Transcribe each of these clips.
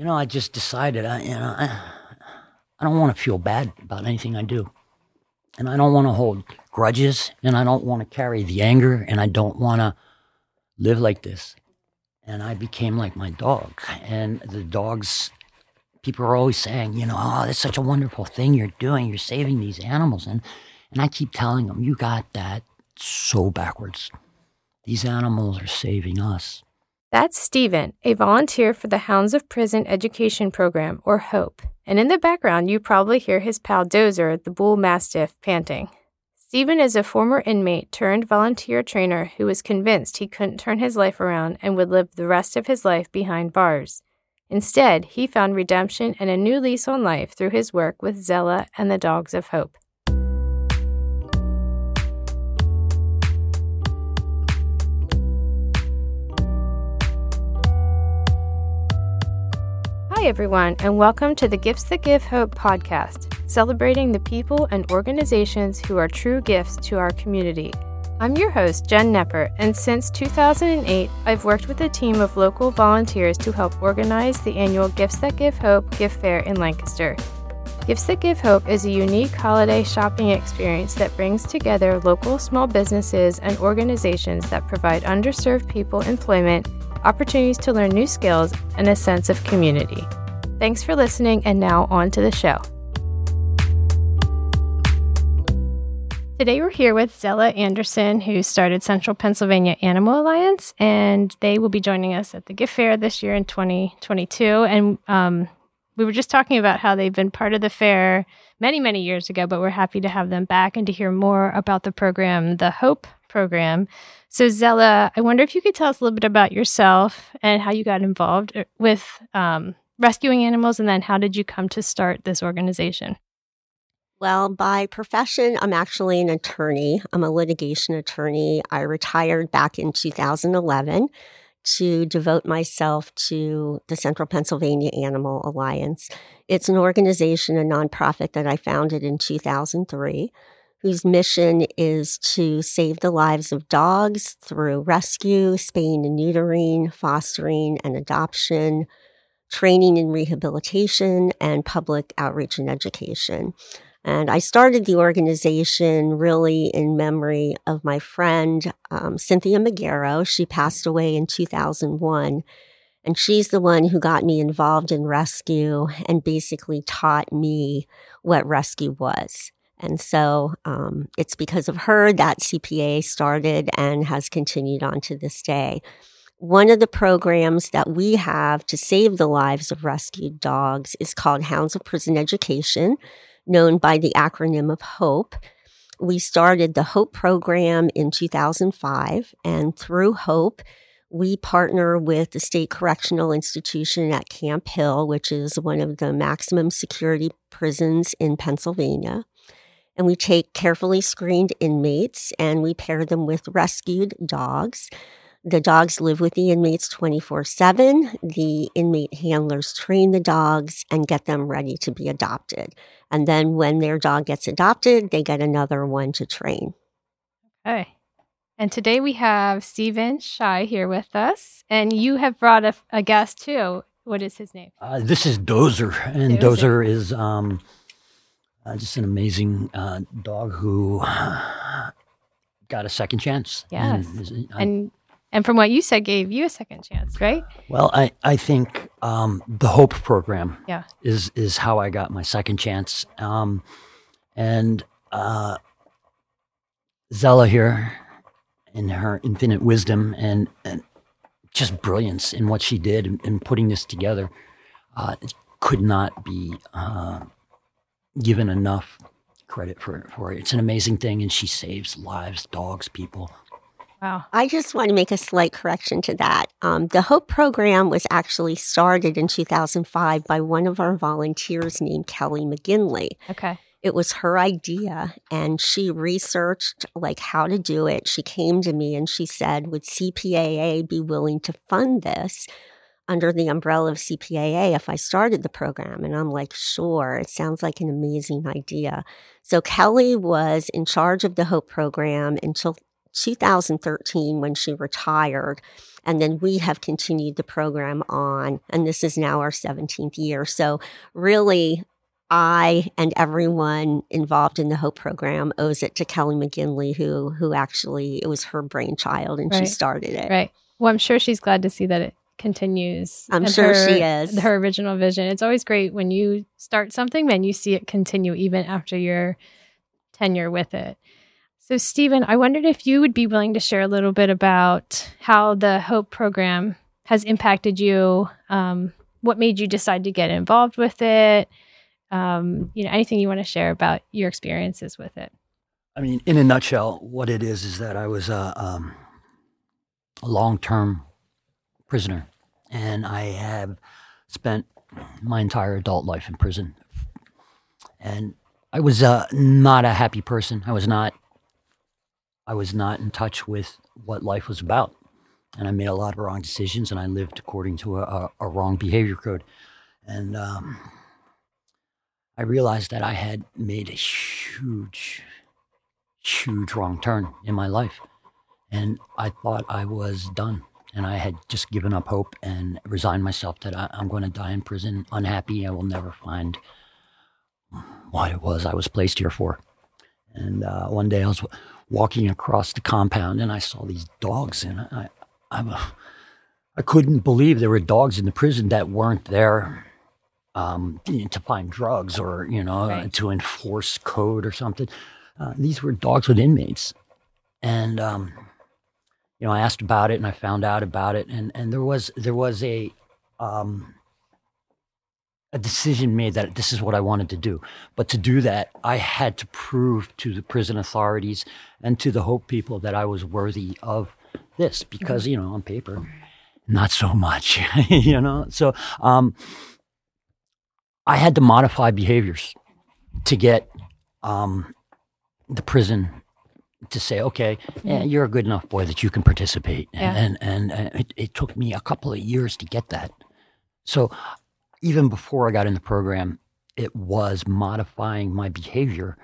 you know, I just decided, I, you know, I, I don't want to feel bad about anything I do. And I don't want to hold grudges and I don't want to carry the anger and I don't want to live like this. And I became like my dog. And the dogs, people are always saying, you know, oh, that's such a wonderful thing you're doing. You're saving these animals. And, and I keep telling them, you got that so backwards. These animals are saving us. That's Stephen, a volunteer for the Hounds of Prison Education Program, or HOPE. And in the background, you probably hear his pal Dozer, the bull mastiff, panting. Stephen is a former inmate turned volunteer trainer who was convinced he couldn't turn his life around and would live the rest of his life behind bars. Instead, he found redemption and a new lease on life through his work with Zella and the Dogs of Hope. Hi, everyone, and welcome to the Gifts That Give Hope podcast, celebrating the people and organizations who are true gifts to our community. I'm your host, Jen Nepper, and since 2008, I've worked with a team of local volunteers to help organize the annual Gifts That Give Hope gift fair in Lancaster. Gifts That Give Hope is a unique holiday shopping experience that brings together local small businesses and organizations that provide underserved people employment opportunities to learn new skills, and a sense of community. Thanks for listening, and now on to the show. Today we're here with Zella Anderson, who started Central Pennsylvania Animal Alliance, and they will be joining us at the gift fair this year in 2022. And um, we were just talking about how they've been part of the fair many, many years ago, but we're happy to have them back and to hear more about the program, the Hope program. So, Zella, I wonder if you could tell us a little bit about yourself and how you got involved uh, with um, rescuing animals, and then how did you come to start this organization? Well, by profession, I'm actually an attorney. I'm a litigation attorney. I retired back in 2011 to devote myself to the Central Pennsylvania Animal Alliance. It's an organization, a nonprofit that I founded in 2003 whose mission is to save the lives of dogs through rescue, spaying and neutering, fostering and adoption, training and rehabilitation, and public outreach and education. And I started the organization really in memory of my friend, um, Cynthia Magaro. She passed away in 2001. And she's the one who got me involved in rescue and basically taught me what rescue was. And so um, it's because of her that CPA started and has continued on to this day. One of the programs that we have to save the lives of rescued dogs is called Hounds of Prison Education, known by the acronym of HOPE. We started the HOPE program in 2005, and through HOPE, we partner with the State Correctional Institution at Camp Hill, which is one of the maximum security prisons in Pennsylvania and we take carefully screened inmates and we pair them with rescued dogs. The dogs live with the inmates 24 7. The inmate handlers train the dogs and get them ready to be adopted. And then when their dog gets adopted, they get another one to train. Okay. And today we have Stephen Shy here with us. And you have brought a, a guest too. What is his name? Uh, this is Dozer. And Dozer, Dozer is. Um, uh, just an amazing uh, dog who got a second chance. Yes. And, and, and from what you said, gave you a second chance, right? Well, I, I think um, the Hope program yeah. is is how I got my second chance. Um, and uh, Zella here, in her infinite wisdom and, and just brilliance in what she did in, in putting this together, uh, could not be uh, given enough credit for for it. It's an amazing thing, and she saves lives, dogs, people. Wow. I just want to make a slight correction to that. Um, the Hope program was actually started in 2005 by one of our volunteers named Kelly McGinley. Okay. It was her idea, and she researched like how to do it. She came to me and she said, "Would CPAA be willing to fund this?" Under the umbrella of CPAA if I started the program. And I'm like, sure, it sounds like an amazing idea. So Kelly was in charge of the Hope program until 2013 when she retired. And then we have continued the program on, and this is now our 17th year. So, really, I and everyone involved in the Hope program owes it to Kelly McGinley, who who actually it was her brainchild and right. she started it. Right. Well, I'm sure she's glad to see that it continues. I'm sure her, she is. Her original vision. It's always great when you start something, and you see it continue even after your tenure with it. So, Stephen, I wondered if you would be willing to share a little bit about how the Hope program has impacted you. Um, what made you decide to get involved with it? Um, you know, anything you want to share about your experiences with it. I mean, in a nutshell, what it is is that I was a, um, a long-term prisoner, and I have spent my entire adult life in prison, and I was uh, not a happy person. I was not I was not in touch with what life was about. And I made a lot of wrong decisions and I lived according to a, a, a wrong behavior code. And um, I realized that I had made a huge, huge wrong turn in my life. And I thought I was done. And I had just given up hope and resigned myself that I, I'm going to die in prison unhappy. I will never find what it was I was placed here for. And uh, one day I was walking across the compound and I saw these dogs and I, I, I couldn't believe there were dogs in the prison that weren't there um, to find drugs or, you know, right. to enforce code or something. Uh, these were dogs with inmates. And, um, you know, I asked about it and I found out about it. And, and there was, there was a, um, a decision made that this is what I wanted to do. But to do that, I had to prove to the prison authorities and to the Hope people that I was worthy of this because, you know, on paper, not so much, you know? So um, I had to modify behaviors to get um, the prison to say, okay, yeah, you're a good enough boy that you can participate. Yeah. And, and, and it, it took me a couple of years to get that. So even before I got in the program, it was modifying my behavior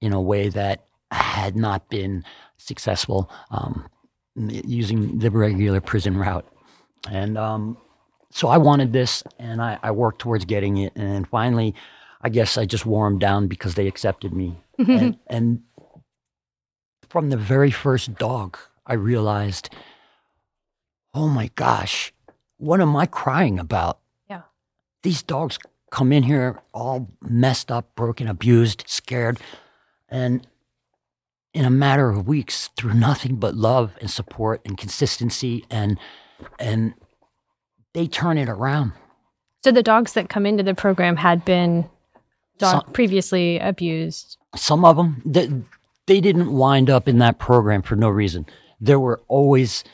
in a way that had not been successful um, using the regular prison route. And um, so I wanted this and I, I, worked towards getting it. And finally, I guess I just wore them down because they accepted me. and, and from the very first dog, I realized, oh my gosh, what am I crying about? Yeah. These dogs come in here all messed up, broken, abused, scared, and in a matter of weeks, through nothing but love and support and consistency, and and they turn it around. So the dogs that come into the program had been dog some, previously abused. Some of them, they, they didn't wind up in that program for no reason. There were always,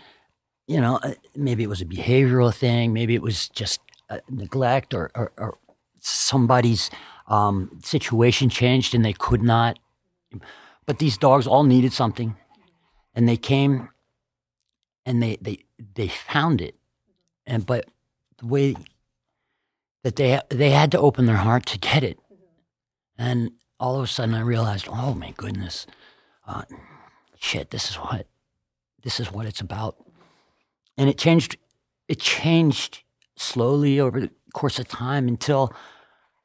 you know, uh, maybe it was a behavioral thing, maybe it was just uh, neglect or, or, or somebody's um, situation changed and they could not. But these dogs all needed something, and they came and they they they found it, and but the way that they they had to open their heart to get it, and all of a sudden I realized, oh my goodness, uh, shit, this is what this is what it's about, and it changed. It changed slowly over the course of time until,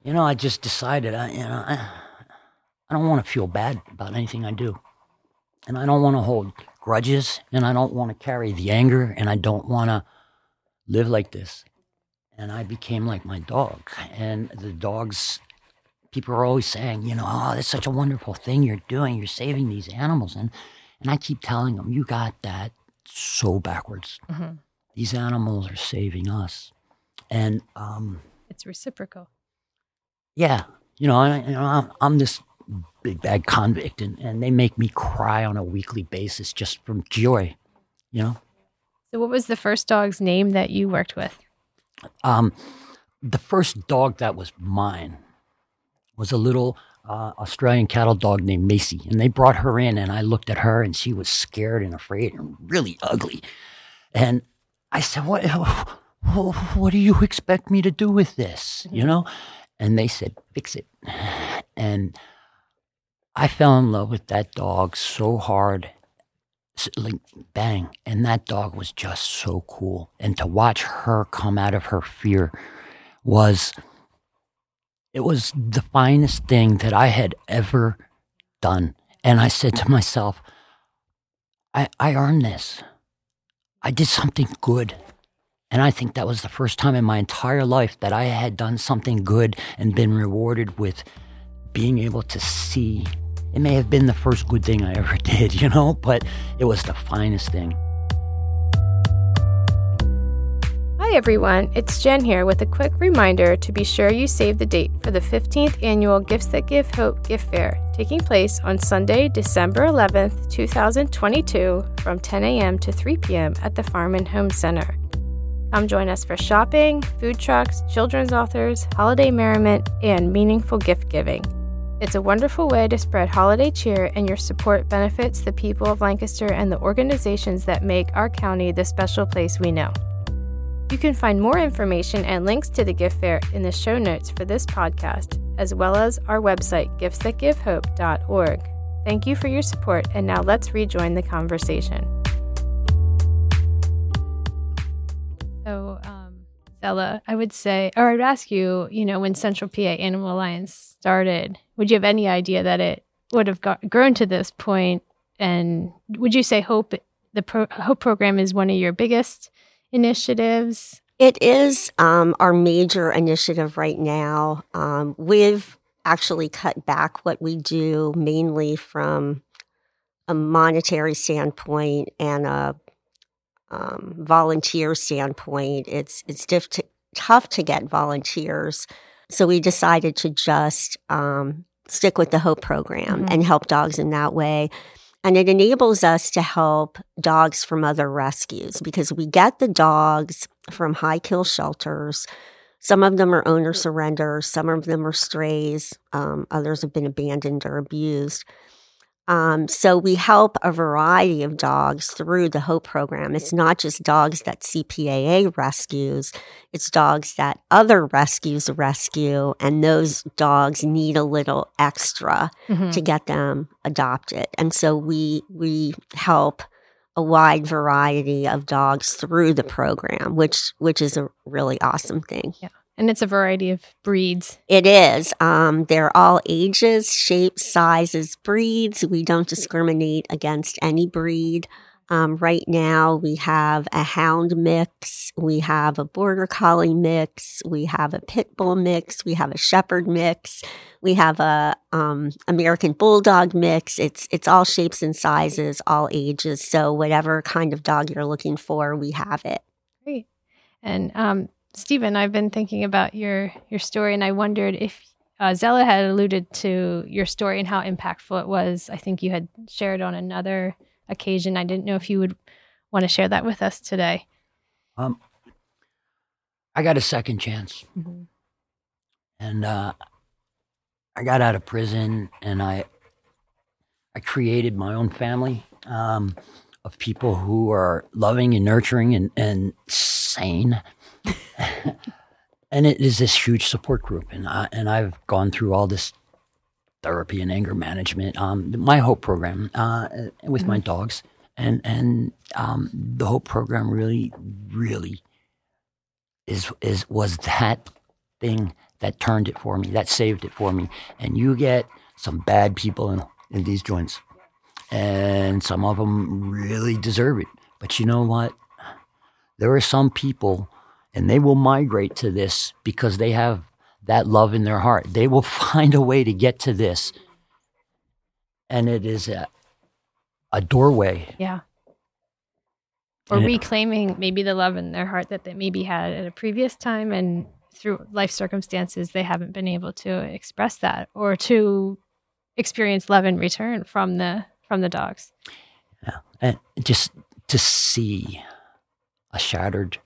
you know, I just decided, I, you know, I, I don't want to feel bad about anything I do. And I don't want to hold grudges and I don't want to carry the anger and I don't want to live like this. And I became like my dog. And the dogs, people are always saying, you know, oh, that's such a wonderful thing you're doing. You're saving these animals. And, and I keep telling them, you got that so backwards. Mm-hmm. These animals are saving us and um, it's reciprocal. Yeah, you know, I, you know, I'm, I'm this big bad convict, and, and they make me cry on a weekly basis just from joy, you know. So, what was the first dog's name that you worked with? Um, the first dog that was mine was a little uh, Australian cattle dog named Macy, and they brought her in, and I looked at her, and she was scared and afraid and really ugly, and I said, "What? what do you expect me to do with this? You know? And they said, fix it. And I fell in love with that dog so hard, like bang, and that dog was just so cool. And to watch her come out of her fear was it was the finest thing that I had ever done. And I said to myself, I, I earned this. I did something good. And I think that was the first time in my entire life that I had done something good and been rewarded with being able to see. It may have been the first good thing I ever did, you know, but it was the finest thing. Hi, everyone. It's Jen here with a quick reminder to be sure you save the date for the 15th annual Gifts That Give Hope Gift Fair, taking place on Sunday, December 11th, 2022, from 10 a.m. to 3 p.m. at the Farm and Home Center. Come join us for shopping, food trucks, children's authors, holiday merriment, and meaningful gift giving. It's a wonderful way to spread holiday cheer, and your support benefits the people of Lancaster and the organizations that make our county the special place we know. You can find more information and links to the gift fair in the show notes for this podcast, as well as our website, giftsthatgivehope.org. Thank you for your support, and now let's rejoin the conversation. So, um, Zella, I would say, or I'd ask you, you know, when Central PA Animal Alliance started, would you have any idea that it would have got, grown to this point? And would you say Hope, the pro, Hope program, is one of your biggest initiatives? It is um, our major initiative right now. Um, we've actually cut back what we do mainly from a monetary standpoint and a um, volunteer standpoint. It's it's diff- to, tough to get volunteers, so we decided to just um, stick with the Hope program mm-hmm. and help dogs in that way. And it enables us to help dogs from other rescues because we get the dogs from high kill shelters. Some of them are owner surrenders, some of them are strays, um, others have been abandoned or abused. Um, so we help a variety of dogs through the HOPE program. It's not just dogs that CPAA rescues, it's dogs that other rescues rescue, and those dogs need a little extra mm-hmm. to get them adopted. And so we we help a wide variety of dogs through the program, which which is a really awesome thing. Yeah. And it's a variety of breeds. It is. Um, they're all ages, shapes, sizes, breeds. We don't discriminate against any breed. Um, right now, we have a hound mix, we have a border collie mix, we have a pit bull mix, we have a shepherd mix, we have a um, American bulldog mix. It's it's all shapes and sizes, all ages. So whatever kind of dog you're looking for, we have it. Great. And um, Stephen, I've been thinking about your your story, and I wondered if uh, Zella had alluded to your story and how impactful it was. I think you had shared on another occasion. I didn't know if you would want to share that with us today. Um, I got a second chance, mm-hmm. and uh, I got out of prison, and I I created my own family um, of people who are loving and nurturing and, and sane and it is this huge support group, and I, and I've gone through all this therapy and anger management. Um, my Hope program uh, with mm-hmm. my dogs, and and um, the Hope program really, really is is was that thing that turned it for me, that saved it for me. And you get some bad people in in these joints, and some of them really deserve it. But you know what? There are some people and they will migrate to this because they have that love in their heart. They will find a way to get to this. And it is a, a doorway. Yeah. Or and reclaiming it, maybe the love in their heart that they maybe had at a previous time and through life circumstances they haven't been able to express that or to experience love in return from the from the dogs. Yeah. And just to see a shattered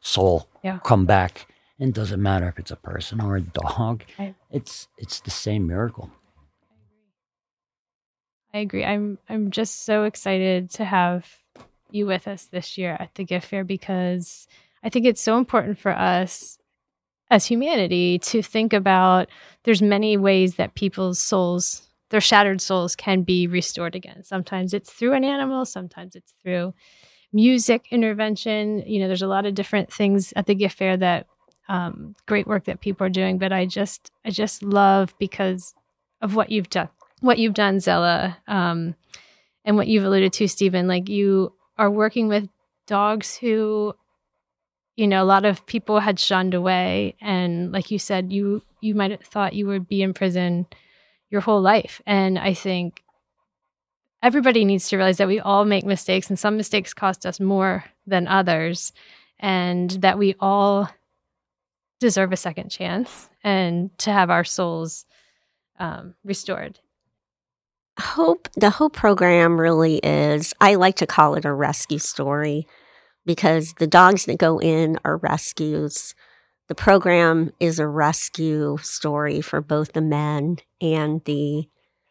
soul yeah. come back. And it doesn't matter if it's a person or a dog. I, it's it's the same miracle. I agree. I'm I'm just so excited to have you with us this year at the gift fair because I think it's so important for us as humanity to think about there's many ways that people's souls their shattered souls can be restored again. Sometimes it's through an animal, sometimes it's through music intervention. You know, there's a lot of different things at the gift fair that um, great work that people are doing. But I just, I just love because of what you've done, what you've done, Zella, um, and what you've alluded to, Stephen. Like you are working with dogs who, you know, a lot of people had shunned away, and like you said, you you might have thought you would be in prison your whole life, and I think everybody needs to realize that we all make mistakes and some mistakes cost us more than others and that we all deserve a second chance and to have our souls um, restored. Hope the hope program really is i like to call it a rescue story because the dogs that go in are rescues. The program is a rescue story for both the men and the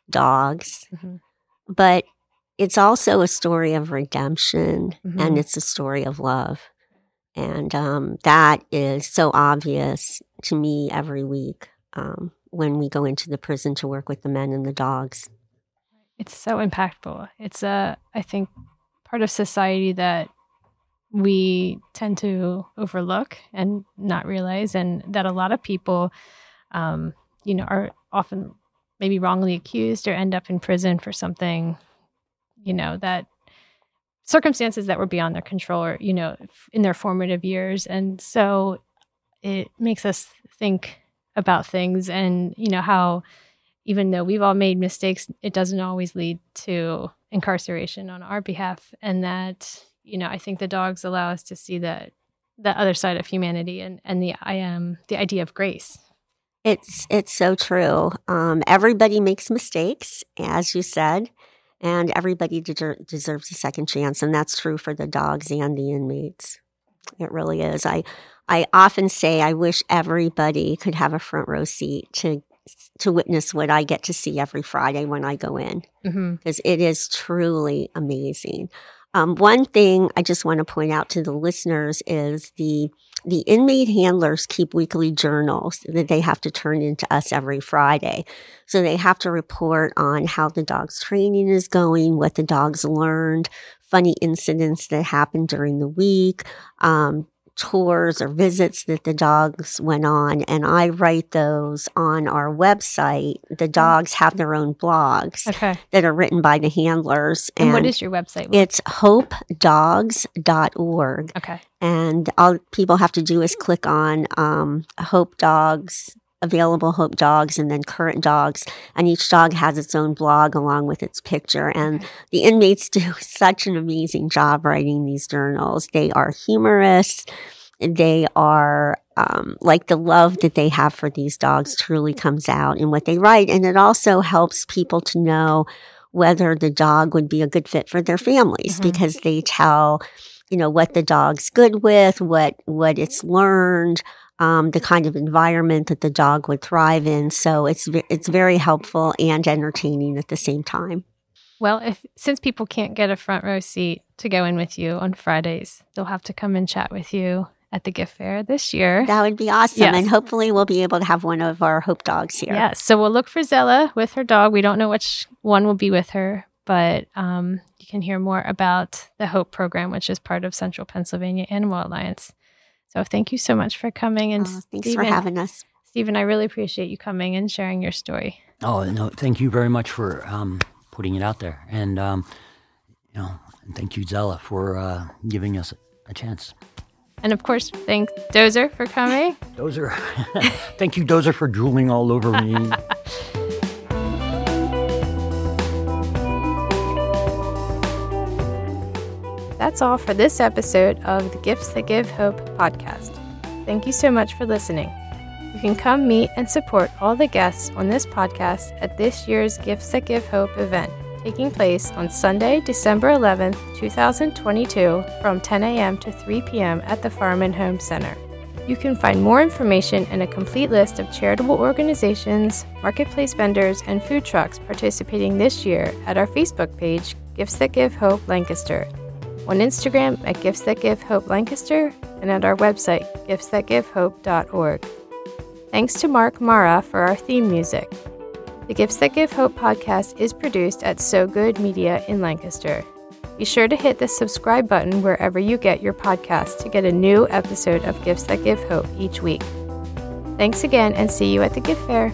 dogs. Mm-hmm but it's also a story of redemption mm-hmm. and it's a story of love. And um, that is so obvious to me every week um, when we go into the prison to work with the men and the dogs. It's so impactful. It's a, I think, part of society that we tend to overlook and not realize, and that a lot of people, um, you know, are often maybe wrongly accused or end up in prison for something, you know, that circumstances that were beyond their control or, you know, in their formative years. And so it makes us think about things and, you know, how even though we've all made mistakes, it doesn't always lead to incarceration on our behalf. And that, you know, I think the dogs allow us to see that the other side of humanity and, and the I am the idea of grace it's it's so true. Um, everybody makes mistakes, as you said, and everybody de- deserves a second chance, and that's true for the dogs and the inmates. It really is. I I often say I wish everybody could have a front row seat to to witness what I get to see every Friday when I go in, because mm-hmm. it is truly amazing. Um, one thing I just want to point out to the listeners is the the inmate handlers keep weekly journals that they have to turn into us every Friday. So they have to report on how the dog's training is going, what the dog's learned, funny incidents that happened during the week, um, tours or visits that the dogs went on, and I write those on our website. The mm. dogs have their own blogs okay. that are written by the handlers. And, and what is your website? It's hopedogs.org. Okay. And all people have to do is click on um, Hope Dogs available Hope dogs and then current dogs. And each dog has its own blog along with its picture. And the inmates do such an amazing job writing these journals. They are humorous. They are um, like the love that they have for these dogs truly comes out in what they write. And it also helps people to know whether the dog would be a good fit for their families mm-hmm. because they tell, you know, what the dog's good with, what, what it's learned, um, the kind of environment that the dog would thrive in. So it's it's very helpful and entertaining at the same time. Well, if since people can't get a front row seat to go in with you on Fridays, they'll have to come and chat with you at the gift fair this year. That would be awesome. Yes. And hopefully we'll be able to have one of our Hope dogs here. Yes. So we'll look for Zella with her dog. We don't know which one will be with her, but um, you can hear more about the Hope program, which is part of Central Pennsylvania Animal Alliance. So thank you so much for coming and oh, thanks Stephen, for having us. Stephen, I really appreciate you coming and sharing your story. Oh no, thank you very much for um, putting it out there, and um, you know, and thank you, Zella, for uh, giving us a chance. And of course, thanks Dozer for coming. Dozer, thank you, Dozer, for drooling all over me. That's all for this episode of the Gifts That Give Hope podcast. Thank you so much for listening. You can come meet and support all the guests on this podcast at this year's Gifts That Give Hope event, taking place on Sunday, December 11th, 2022, from 10 a.m. to 3 p.m. at the Farm and Home Center. You can find more information and a complete list of charitable organizations, marketplace vendors, and food trucks participating this year at our Facebook page, Gifts That Give Hope Lancaster on Instagram at Gifts That Give Hope Lancaster, and at our website, giftsthatgivehope.org. Thanks to Mark Mara for our theme music. The Gifts That Give Hope podcast is produced at So Good Media in Lancaster. Be sure to hit the subscribe button wherever you get your podcast to get a new episode of Gifts That Give Hope each week. Thanks again and see you at the gift fair.